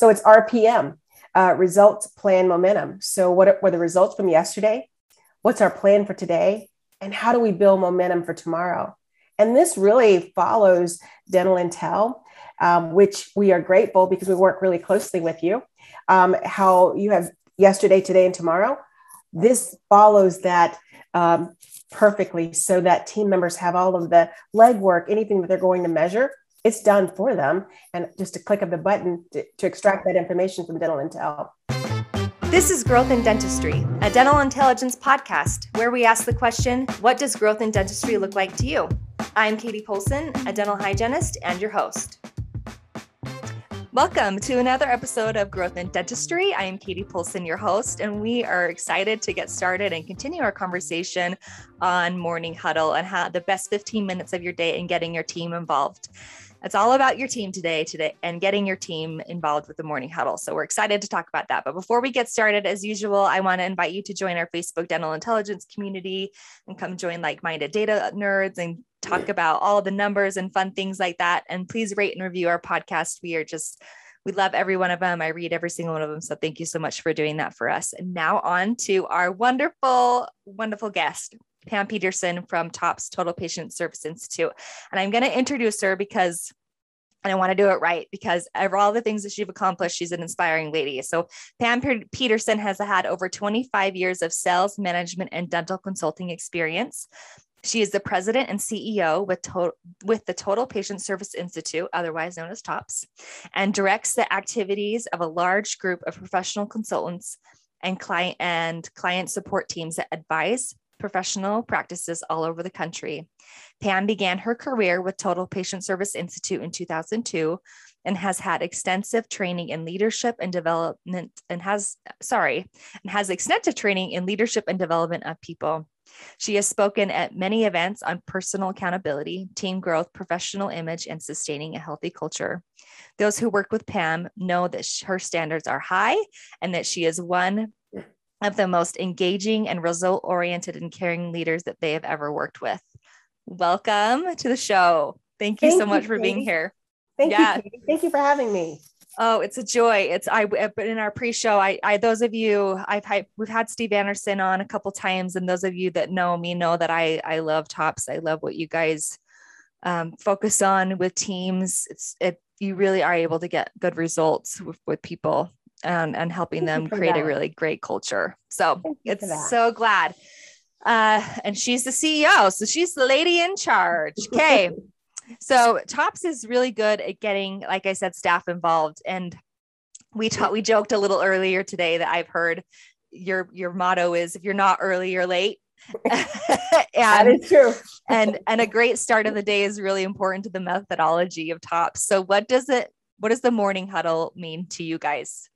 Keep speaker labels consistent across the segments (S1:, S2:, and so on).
S1: So it's RPM, uh, results, plan, momentum. So what were the results from yesterday? What's our plan for today? And how do we build momentum for tomorrow? And this really follows Dental Intel, um, which we are grateful because we work really closely with you. Um, how you have yesterday, today, and tomorrow. This follows that um, perfectly so that team members have all of the legwork, anything that they're going to measure, it's done for them. And just a click of the button to, to extract that information from Dental Intel.
S2: This is Growth in Dentistry, a dental intelligence podcast where we ask the question What does growth in dentistry look like to you? I'm Katie Polson, a dental hygienist and your host. Welcome to another episode of Growth in Dentistry. I am Katie Polson, your host, and we are excited to get started and continue our conversation on Morning Huddle and how the best 15 minutes of your day and getting your team involved. It's all about your team today, today, and getting your team involved with the morning huddle. So we're excited to talk about that. But before we get started, as usual, I want to invite you to join our Facebook Dental Intelligence community and come join like-minded data nerds and talk about all the numbers and fun things like that. And please rate and review our podcast. We are just we love every one of them. I read every single one of them. So thank you so much for doing that for us. And now on to our wonderful, wonderful guest, Pam Peterson from TOPS Total Patient Service Institute. And I'm going to introduce her because and I want to do it right because of all the things that she's accomplished, she's an inspiring lady. So, Pam Peterson has had over 25 years of sales, management, and dental consulting experience. She is the president and CEO with, to- with the Total Patient Service Institute, otherwise known as TOPS, and directs the activities of a large group of professional consultants and client and client support teams that advise professional practices all over the country. Pam began her career with Total Patient Service Institute in 2002 and has had extensive training in leadership and development and has sorry and has extensive training in leadership and development of people she has spoken at many events on personal accountability, team growth, professional image, and sustaining a healthy culture. Those who work with Pam know that her standards are high and that she is one of the most engaging and result oriented and caring leaders that they have ever worked with. Welcome to the show. Thank you Thank so much for being here.
S1: Thank yeah. you. Katie. Thank you for having me.
S2: Oh, it's a joy. It's I but in our pre-show, I I those of you I've had we've had Steve Anderson on a couple times, and those of you that know me know that I I love tops. I love what you guys um, focus on with teams. It's it you really are able to get good results with, with people and and helping them create that. a really great culture. So it's so glad. Uh, and she's the CEO, so she's the lady in charge. Okay. So Tops is really good at getting, like I said, staff involved. And we taught, we joked a little earlier today that I've heard your your motto is if you're not early, you're late.
S1: and, that is true.
S2: and and a great start of the day is really important to the methodology of Tops. So what does it what does the morning huddle mean to you guys?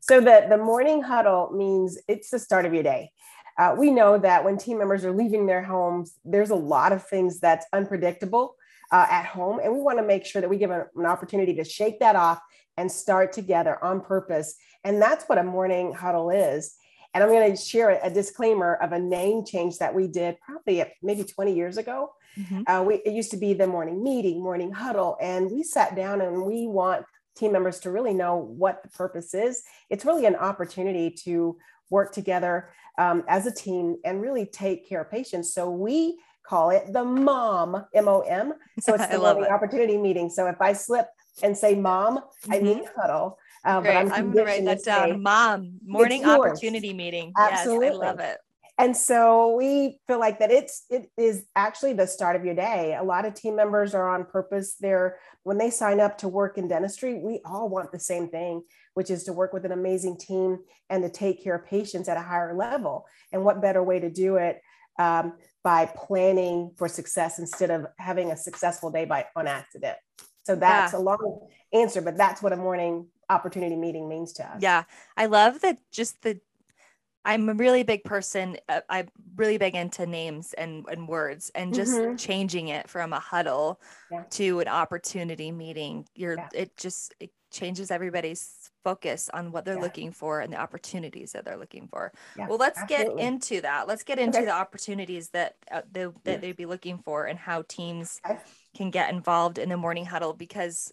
S1: So the the morning huddle means it's the start of your day. Uh, we know that when team members are leaving their homes, there's a lot of things that's unpredictable uh, at home. And we want to make sure that we give a, an opportunity to shake that off and start together on purpose. And that's what a morning huddle is. And I'm going to share a disclaimer of a name change that we did probably maybe 20 years ago. Mm-hmm. Uh, we, it used to be the morning meeting, morning huddle. And we sat down and we want team members to really know what the purpose is. It's really an opportunity to work together um, as a team and really take care of patients. So we call it the mom, M O M. So it's the learning it. opportunity meeting. So if I slip and say mom, mm-hmm. I need huddle.
S2: Uh, but I'm, I'm going to write that down. Mom, morning opportunity meeting. Absolutely. Yes, I love it.
S1: And so we feel like that it's it is actually the start of your day. A lot of team members are on purpose. They're when they sign up to work in dentistry, we all want the same thing, which is to work with an amazing team and to take care of patients at a higher level. And what better way to do it um, by planning for success instead of having a successful day by on accident. So that's yeah. a long answer, but that's what a morning opportunity meeting means to us.
S2: Yeah. I love that just the I'm a really big person. Uh, I'm really big into names and, and words and just mm-hmm. changing it from a huddle yeah. to an opportunity meeting. You're yeah. it just it changes everybody's focus on what they're yeah. looking for and the opportunities that they're looking for. Well, let's absolutely. get into that. Let's get into okay. the opportunities that uh, they, that they'd be looking for and how teams okay. can get involved in the morning huddle because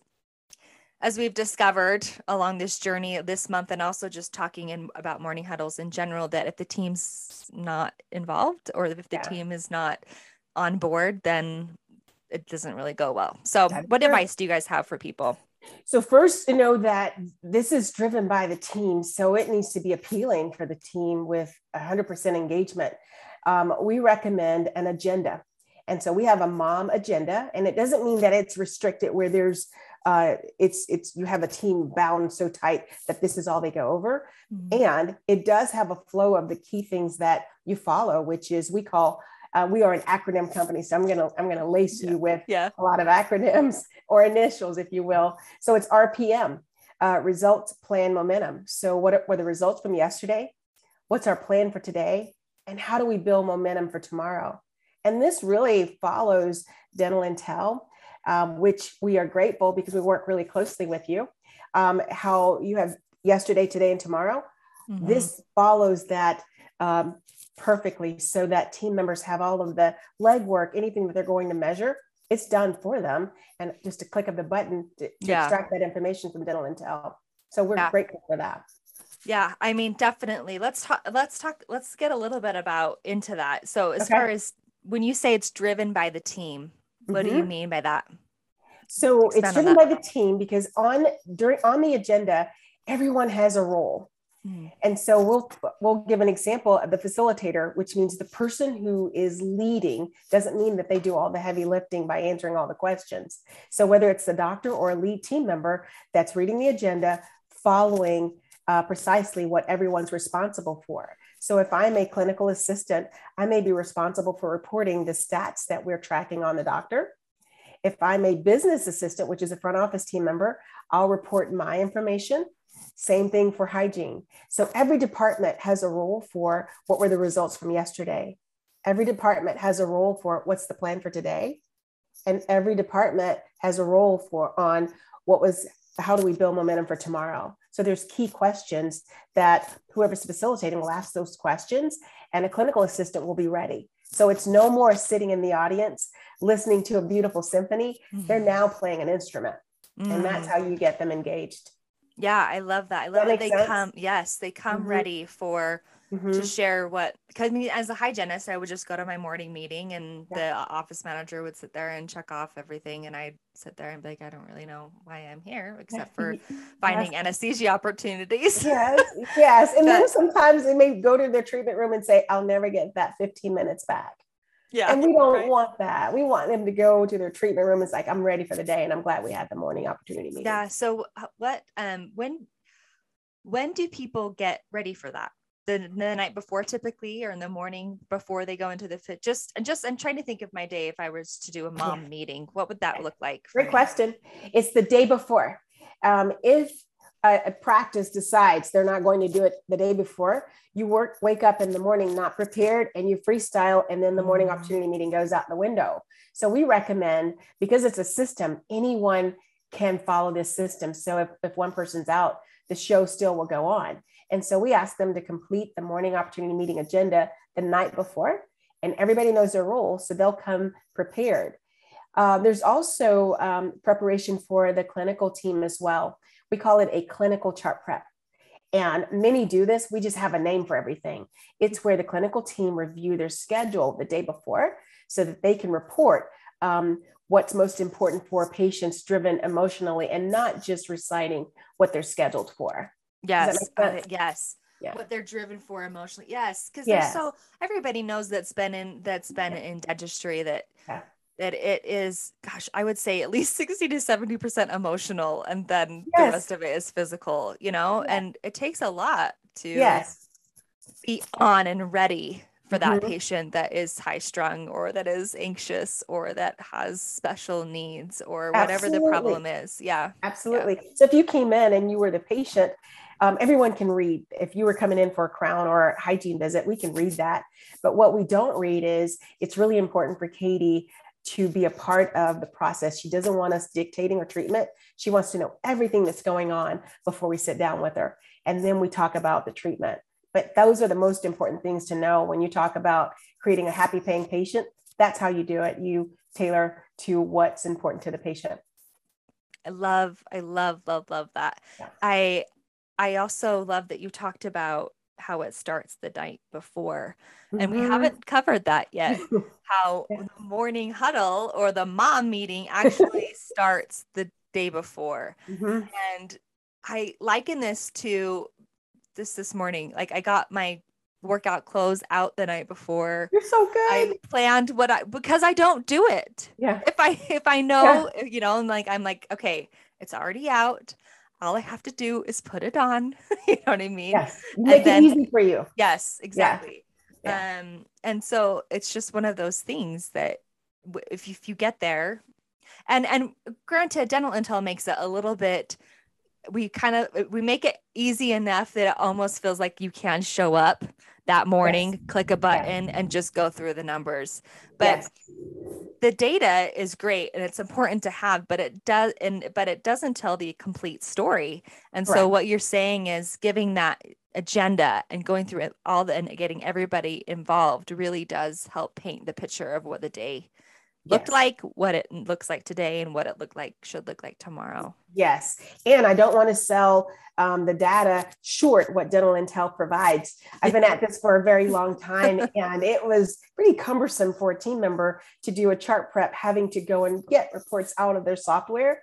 S2: as we've discovered along this journey this month and also just talking in about morning huddles in general that if the team's not involved or if the yeah. team is not on board then it doesn't really go well. So That's what advice do you guys have for people?
S1: So first to know that this is driven by the team so it needs to be appealing for the team with 100% engagement. Um, we recommend an agenda. And so we have a mom agenda and it doesn't mean that it's restricted where there's uh, it's it's you have a team bound so tight that this is all they go over. Mm-hmm. and it does have a flow of the key things that you follow which is we call uh, we are an acronym company. So i'm gonna i'm gonna lace yeah. you with yeah. a lot of acronyms or initials if you will. So it's rpm uh, results plan momentum. So what were the results from yesterday? What's our plan for today? And how do we build momentum for tomorrow? And this really follows dental intel um, which we are grateful because we work really closely with you. Um, how you have yesterday, today, and tomorrow. Mm-hmm. This follows that um, perfectly so that team members have all of the legwork, anything that they're going to measure, it's done for them. And just a click of the button to, to yeah. extract that information from Dental Intel. So we're yeah. grateful for that.
S2: Yeah, I mean, definitely. Let's talk. Let's talk. Let's get a little bit about into that. So, as okay. far as when you say it's driven by the team, what mm-hmm. do you mm-hmm. mean by that?
S1: So Expand it's driven by the team because on during on the agenda, everyone has a role. Mm. And so we'll we'll give an example of the facilitator, which means the person who is leading doesn't mean that they do all the heavy lifting by answering all the questions. So whether it's the doctor or a lead team member that's reading the agenda, following uh, precisely what everyone's responsible for. So if I'm a clinical assistant, I may be responsible for reporting the stats that we're tracking on the doctor. If I'm a business assistant, which is a front office team member, I'll report my information. Same thing for hygiene. So every department has a role for what were the results from yesterday. Every department has a role for what's the plan for today. And every department has a role for on what was how do we build momentum for tomorrow? So there's key questions that whoever's facilitating will ask those questions and a clinical assistant will be ready. So it's no more sitting in the audience listening to a beautiful symphony. Mm-hmm. They're now playing an instrument. Mm-hmm. And that's how you get them engaged.
S2: Yeah, I love that. I love that, that they sense? come, yes, they come mm-hmm. ready for mm-hmm. to share what because I mean as a hygienist, I would just go to my morning meeting and yeah. the office manager would sit there and check off everything and I'd sit there and be like, I don't really know why I'm here except for finding yes. anesthesia opportunities.
S1: yes, yes. And but, then sometimes they may go to their treatment room and say, I'll never get that 15 minutes back. Yeah. And we don't right. want that. We want them to go to their treatment room. It's like, I'm ready for the day. And I'm glad we had the morning opportunity meeting.
S2: Yeah. So what um when when do people get ready for that? the, the night before typically or in the morning before they go into the fit just and just i'm trying to think of my day if i was to do a mom yeah. meeting what would that look like
S1: great me? question it's the day before um, if a, practice decides they're not going to do it the day before you work wake up in the morning not prepared and you freestyle and then the morning mm-hmm. opportunity meeting goes out the window so we recommend because it's a system anyone can follow this system so if, if one person's out the show still will go on and so we ask them to complete the morning opportunity meeting agenda the night before, and everybody knows their role, so they'll come prepared. Uh, there's also um, preparation for the clinical team as well. We call it a clinical chart prep. And many do this, we just have a name for everything. It's where the clinical team review their schedule the day before so that they can report um, what's most important for patients driven emotionally and not just reciting what they're scheduled for.
S2: Yes. Yes. Yeah. What they're driven for emotionally. Yes. Cause yes. so everybody knows that's been in, that's been yeah. in dentistry that, yeah. That it is, gosh, I would say at least 60 to 70% emotional. And then yes. the rest of it is physical, you know, yeah. and it takes a lot to
S1: yes.
S2: be on and ready for that mm-hmm. patient that is high strung or that is anxious or that has special needs or whatever Absolutely. the problem is. Yeah.
S1: Absolutely. Yeah. So if you came in and you were the patient um, everyone can read. If you were coming in for a crown or a hygiene visit, we can read that. But what we don't read is it's really important for Katie to be a part of the process. She doesn't want us dictating her treatment. She wants to know everything that's going on before we sit down with her. And then we talk about the treatment. But those are the most important things to know when you talk about creating a happy paying patient. That's how you do it. You tailor to what's important to the patient.
S2: I love, I love, love, love that. Yeah. I I also love that you talked about how it starts the night before. Mm-hmm. And we mm-hmm. haven't covered that yet. how yeah. the morning huddle or the mom meeting actually starts the day before. Mm-hmm. And I liken this to this this morning. Like I got my workout clothes out the night before.
S1: You're so good.
S2: I planned what I because I don't do it.
S1: Yeah.
S2: If I if I know, yeah. you know, I'm like I'm like, okay, it's already out. All I have to do is put it on. you know what I mean?
S1: Yes. Make and it easy for you.
S2: Yes, exactly. Yeah. Um, and so it's just one of those things that if you, if you get there, and and granted, dental intel makes it a little bit we kind of we make it easy enough that it almost feels like you can show up that morning yes. click a button and just go through the numbers but yes. the data is great and it's important to have but it does and but it doesn't tell the complete story and so what you're saying is giving that agenda and going through it all the, and getting everybody involved really does help paint the picture of what the day looked yes. like, what it looks like today, and what it looked like should look like tomorrow.
S1: Yes. And I don't want to sell um, the data short what Dental Intel provides. I've been at this for a very long time, and it was pretty cumbersome for a team member to do a chart prep, having to go and get reports out of their software.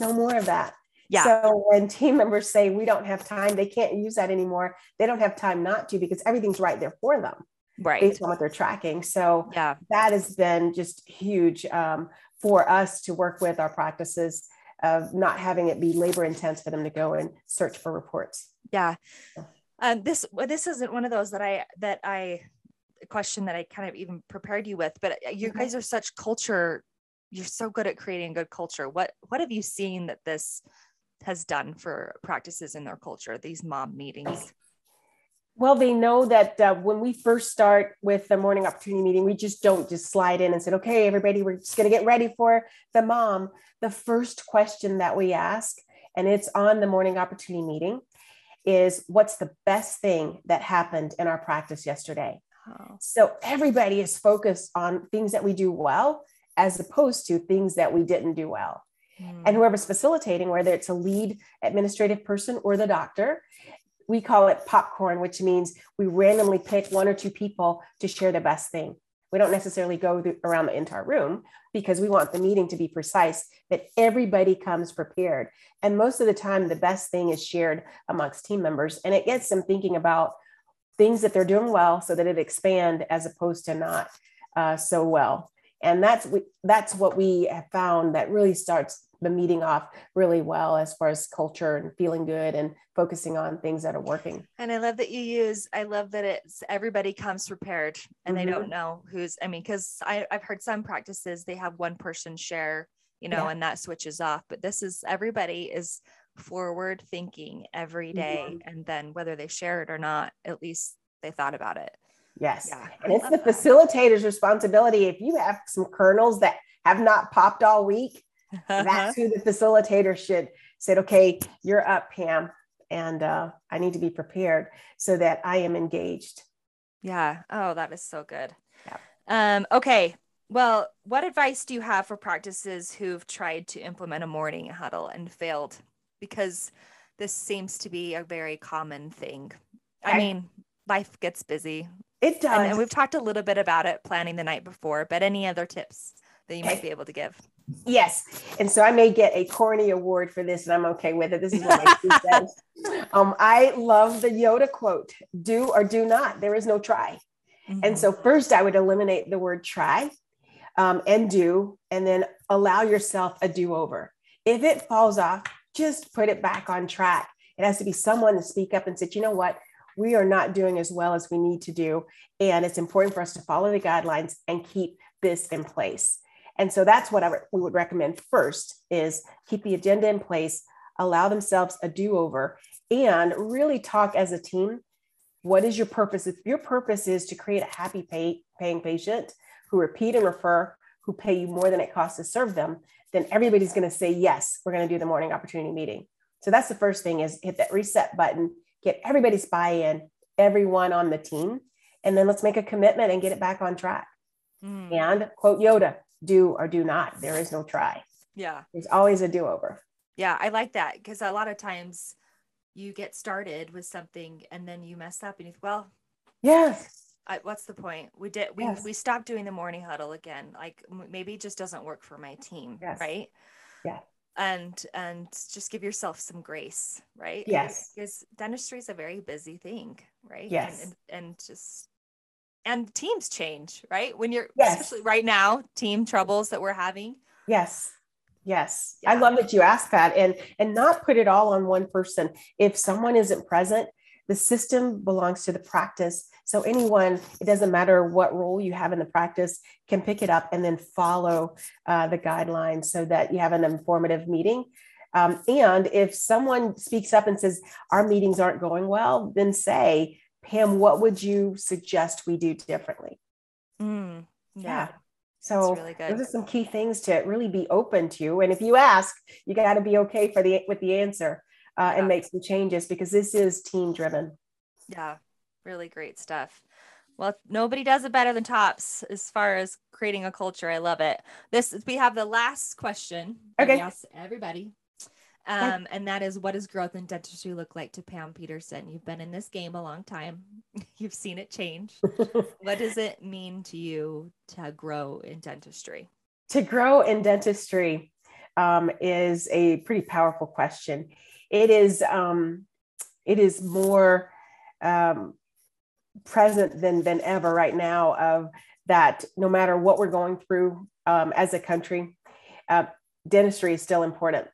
S1: No more of that.
S2: Yeah.
S1: So when team members say we don't have time, they can't use that anymore. They don't have time not to because everything's right there for them
S2: right.
S1: based on what they're tracking. So
S2: yeah.
S1: that has been just huge um, for us to work with our practices of not having it be labor intense for them to go and search for reports.
S2: Yeah. Um, this this isn't one of those that i that i question that i kind of even prepared you with but uh, you mm-hmm. guys are such culture you're so good at creating good culture. What what have you seen that this has done for practices in their culture these mom meetings
S1: well, they know that uh, when we first start with the morning opportunity meeting, we just don't just slide in and say, okay, everybody, we're just going to get ready for the mom. The first question that we ask, and it's on the morning opportunity meeting, is what's the best thing that happened in our practice yesterday? Oh. So everybody is focused on things that we do well as opposed to things that we didn't do well. Mm. And whoever's facilitating, whether it's a lead administrative person or the doctor, we call it popcorn, which means we randomly pick one or two people to share the best thing. We don't necessarily go around the entire room because we want the meeting to be precise, that everybody comes prepared. And most of the time, the best thing is shared amongst team members. And it gets them thinking about things that they're doing well so that it expand as opposed to not uh, so well. And that's, that's what we have found that really starts the meeting off really well as far as culture and feeling good and focusing on things that are working.
S2: And I love that you use, I love that it's everybody comes prepared and mm-hmm. they don't mm-hmm. know who's, I mean, because I've heard some practices, they have one person share, you know, yeah. and that switches off. But this is everybody is forward thinking every day, mm-hmm. And then whether they share it or not, at least they thought about it.
S1: Yes. Yeah, and it's the that. facilitator's responsibility. If you have some kernels that have not popped all week, that's who the facilitator should said, okay, you're up, Pam, and uh, I need to be prepared so that I am engaged.
S2: Yeah. Oh, that is so good. Yeah. Um, okay. Well, what advice do you have for practices who've tried to implement a morning huddle and failed? Because this seems to be a very common thing. I, I mean, life gets busy.
S1: It does.
S2: And, and, we've talked a little bit about it planning the night before, but any other tips that you might be able to give?
S1: Yes. And so I may get a corny award for this, and I'm okay with it. This is what my says. Um, I love the Yoda quote do or do not. There is no try. Mm-hmm. And so, first, I would eliminate the word try um, and do, and then allow yourself a do over. If it falls off, just put it back on track. It has to be someone to speak up and say, you know what? We are not doing as well as we need to do. And it's important for us to follow the guidelines and keep this in place. And so that's what I we would recommend first is keep the agenda in place, allow themselves a do-over, and really talk as a team. What is your purpose? If your purpose is to create a happy pay, paying patient who repeat and refer, who pay you more than it costs to serve them, then everybody's going to say, yes, we're going to do the morning opportunity meeting. So that's the first thing is hit that reset button, get everybody's buy-in, everyone on the team, and then let's make a commitment and get it back on track. Mm. And quote Yoda, do or do not. There is no try.
S2: Yeah.
S1: There's always a do over.
S2: Yeah. I like that because a lot of times you get started with something and then you mess up and you think, well,
S1: yes.
S2: I, what's the point? We did, we,
S1: Yes.
S2: we stopped doing the morning huddle again. Like maybe it just doesn't work for my team.
S1: Yes.
S2: Right.
S1: Yeah.
S2: And, and just give yourself some grace. Right.
S1: Yes.
S2: Because dentistry is a very busy thing. Right.
S1: Yes.
S2: And, and, and just, and teams change, right? When you're,
S1: Yes.
S2: especially right now, team troubles that we're having.
S1: Yes. Yes. I love that you asked that and and not put it all on one person. If someone isn't present, the system belongs to the practice. So anyone, it doesn't matter what role you have in the practice, can pick it up and then follow uh, the guidelines so that you have an informative meeting. Um, and if someone speaks up and says our meetings aren't going well, then say, Pam, what would you suggest we do differently?
S2: Mm, yeah.
S1: So
S2: really good.
S1: those are some key things to really be open to. And if you ask, you got to be okay for the with the answer uh,
S2: Yeah.
S1: and make some changes because this is team driven.
S2: Yeah, really great stuff. Well, nobody does it better than Tops as far as creating a culture. I love it. This we have the last question.
S1: Okay.
S2: everybody. Um, and that is what does growth in dentistry look like to Pam Peterson? You've been in this game a long time. You've seen it change. what does it mean to you to grow in dentistry?
S1: to grow in dentistry um, is a pretty powerful question. It is um, it is more um, present than than ever right now. Of that, no matter what we're going through um, as a country, uh, dentistry is still important.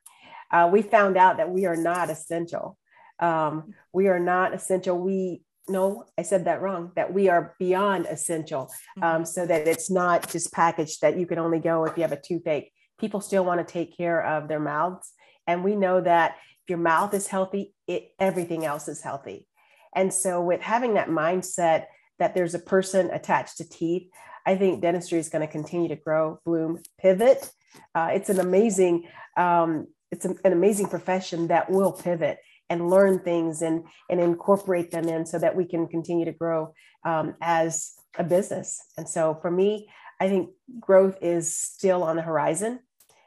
S1: Uh, we found out that we are not essential. Um, we are not essential. We no, I said that wrong. That we are beyond essential um, so that it's not just packaged that you can only go if you have a toothache. People still want to take care of their mouths. And we know that if your mouth is healthy, it, everything else is healthy. And so, with having that mindset that there's a person attached to teeth, I think dentistry is going to continue to grow, bloom, pivot. Uh, it's an amazing, um, it's an, an amazing profession that will pivot and learn things and and incorporate them in so that we can continue to grow um, as a business. And so for me, I think growth is still on the horizon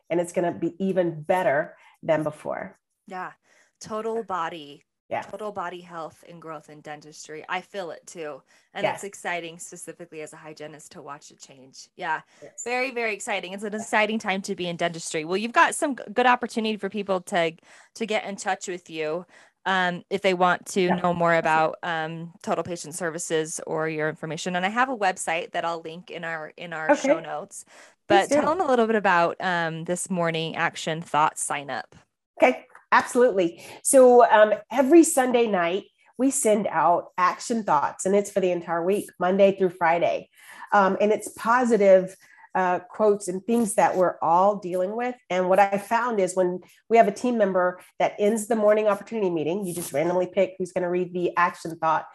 S1: and it's going to be even better than before.
S2: Yeah. Total body.
S1: Yeah.
S2: Total body health and growth in dentistry. I feel it too. And
S1: Yes.
S2: it's exciting, specifically as a hygienist, to watch it change. Yeah.
S1: Yes.
S2: Very, very exciting. It's an exciting time to be in dentistry. Well, you've got some good opportunity for people to to get in touch with you. Um, if they want to
S1: Yeah,
S2: know more about um, total patient services or your information, and I have a website that I'll link in our in our
S1: Okay.
S2: show notes. But tell them a little bit about um, this morning action thought sign up.
S1: Okay, absolutely. So um, every Sunday night, we send out action thoughts, and it's for the entire week, Monday through Friday. Um, and it's positive uh, quotes and things that we're all dealing with. And what I found is when we have a team member that ends the morning opportunity meeting, you just randomly pick who's going to read the action thought.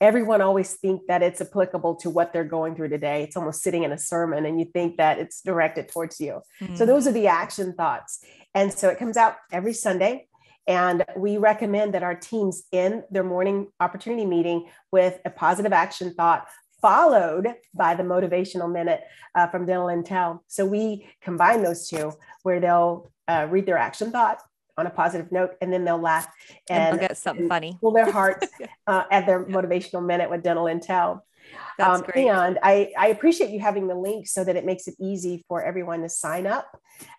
S1: Everyone always think that it's applicable to what they're going through today. It's almost sitting in a sermon, and you think that it's directed towards you. So
S2: Mm.
S1: those are the action thoughts. And so it comes out every Sunday. And we recommend that our teams end their morning opportunity meeting with a positive action thought, followed by the motivational minute uh, from Dental Intel. So we combine those two where they'll uh, read their action thought on a positive note and then they'll laugh
S2: and
S1: and,
S2: they'll get something
S1: and
S2: funny.
S1: pull their hearts uh, at their motivational minute with Dental Intel.
S2: That's
S1: Um,
S2: great.
S1: and I, I appreciate you having the link so that it makes it easy for everyone to sign up.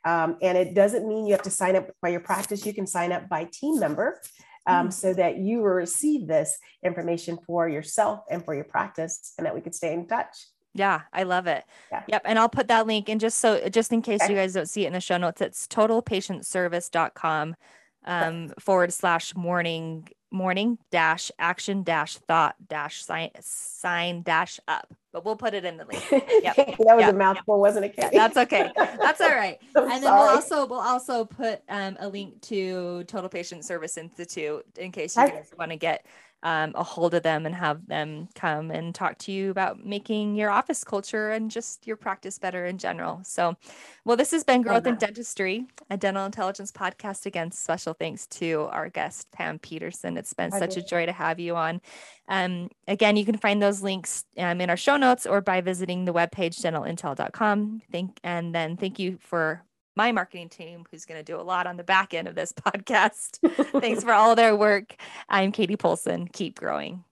S1: Um, and it doesn't mean you have to sign up by your practice. You can sign up by team member um,
S2: Mm.
S1: so that you will receive this information for yourself and for your practice and that we could stay in touch.
S2: Yeah, I love it.
S1: Yeah.
S2: Yep. And I'll put that link in just so just in case
S1: Okay.
S2: you guys don't see it in the show notes, it's totalpatientservice.com um forward slash morning morning dash action dash thought dash sign sign dash up. But we'll put it in the link.
S1: that was
S2: Yep.
S1: a mouthful, wasn't it, Katie?
S2: that's okay. That's all right. And then we'll also we'll also put um, a link to Total Patient Service Institute in case you guys want to get um, a hold of them and have them come and talk to you about making your office culture and just your practice better in general. So, well, this has been Growth in. Dentistry, a dental intelligence podcast. Again, special thanks to our guest Pam Peterson. It's been such a joy to have you on. Um, again, you can find those links um, in our show notes or by visiting the webpage dentalintel.com. Thank and then thank you for my marketing team, who's going to do a lot on the back end of this podcast. Thanks for all their work. I'm Katie Polson. Keep growing.